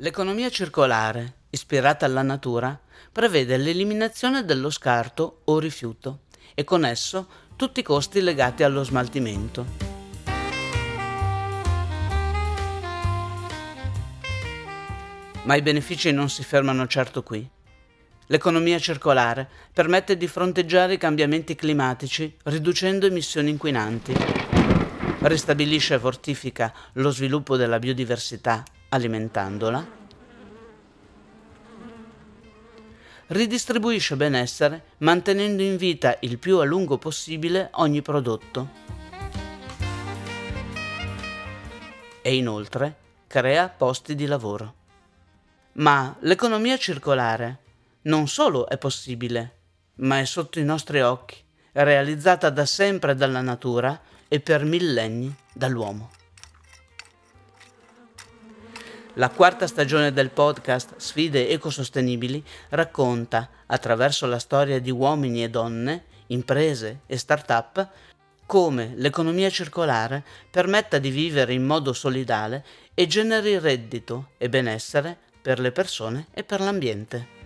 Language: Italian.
L'economia circolare, ispirata alla natura, prevede l'eliminazione dello scarto o rifiuto e con esso tutti i costi legati allo smaltimento. Ma i benefici non si fermano certo qui. L'economia circolare permette di fronteggiare i cambiamenti climatici riducendo emissioni inquinanti. Ristabilisce e fortifica lo sviluppo della biodiversità alimentandola. Ridistribuisce benessere mantenendo in vita il più a lungo possibile ogni prodotto. E inoltre crea posti di lavoro. Ma l'economia circolare non solo è possibile, ma è sotto i nostri occhi, realizzata da sempre dalla natura e per millenni dall'uomo. La quarta stagione del podcast Sfide ecosostenibili racconta, attraverso la storia di uomini e donne, imprese e start-up, come l'economia circolare permetta di vivere in modo solidale e generi reddito e benessere per le persone e per l'ambiente.